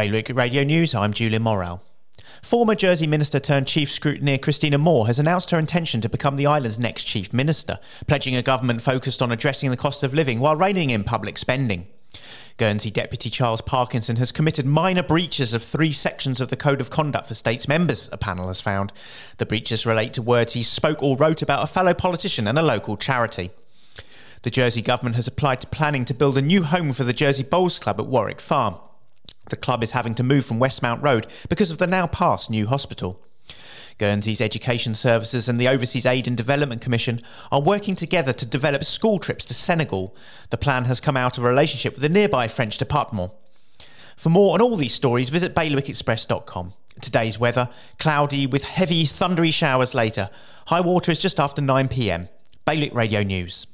Bailiwick Radio News, I'm Julian Morrell. Former Jersey Minister turned Chief Scrutineer Kristina Moore has announced her intention to become the island's next Chief Minister, pledging a government focused on addressing the cost of living while reining in public spending. Guernsey Deputy Charles Parkinson has committed minor breaches of three sections of the Code of Conduct for States members, a panel has found. The breaches relate to words he spoke or wrote about a fellow politician and a local charity. The Jersey government has applied to planning to build a new home for the Jersey Bowls Club at Warwick Farm. The club is having to move from Westmount Road because of the now passed new hospital. Guernsey's Education Services and the Overseas Aid and Development Commission are working together to develop school trips to Senegal. The plan has come out of a relationship with the nearby French department. For more on all these stories, visit bailiwickexpress.com. Today's weather cloudy with heavy, thundery showers later. High water is just after 9 pm. Bailiwick Radio News.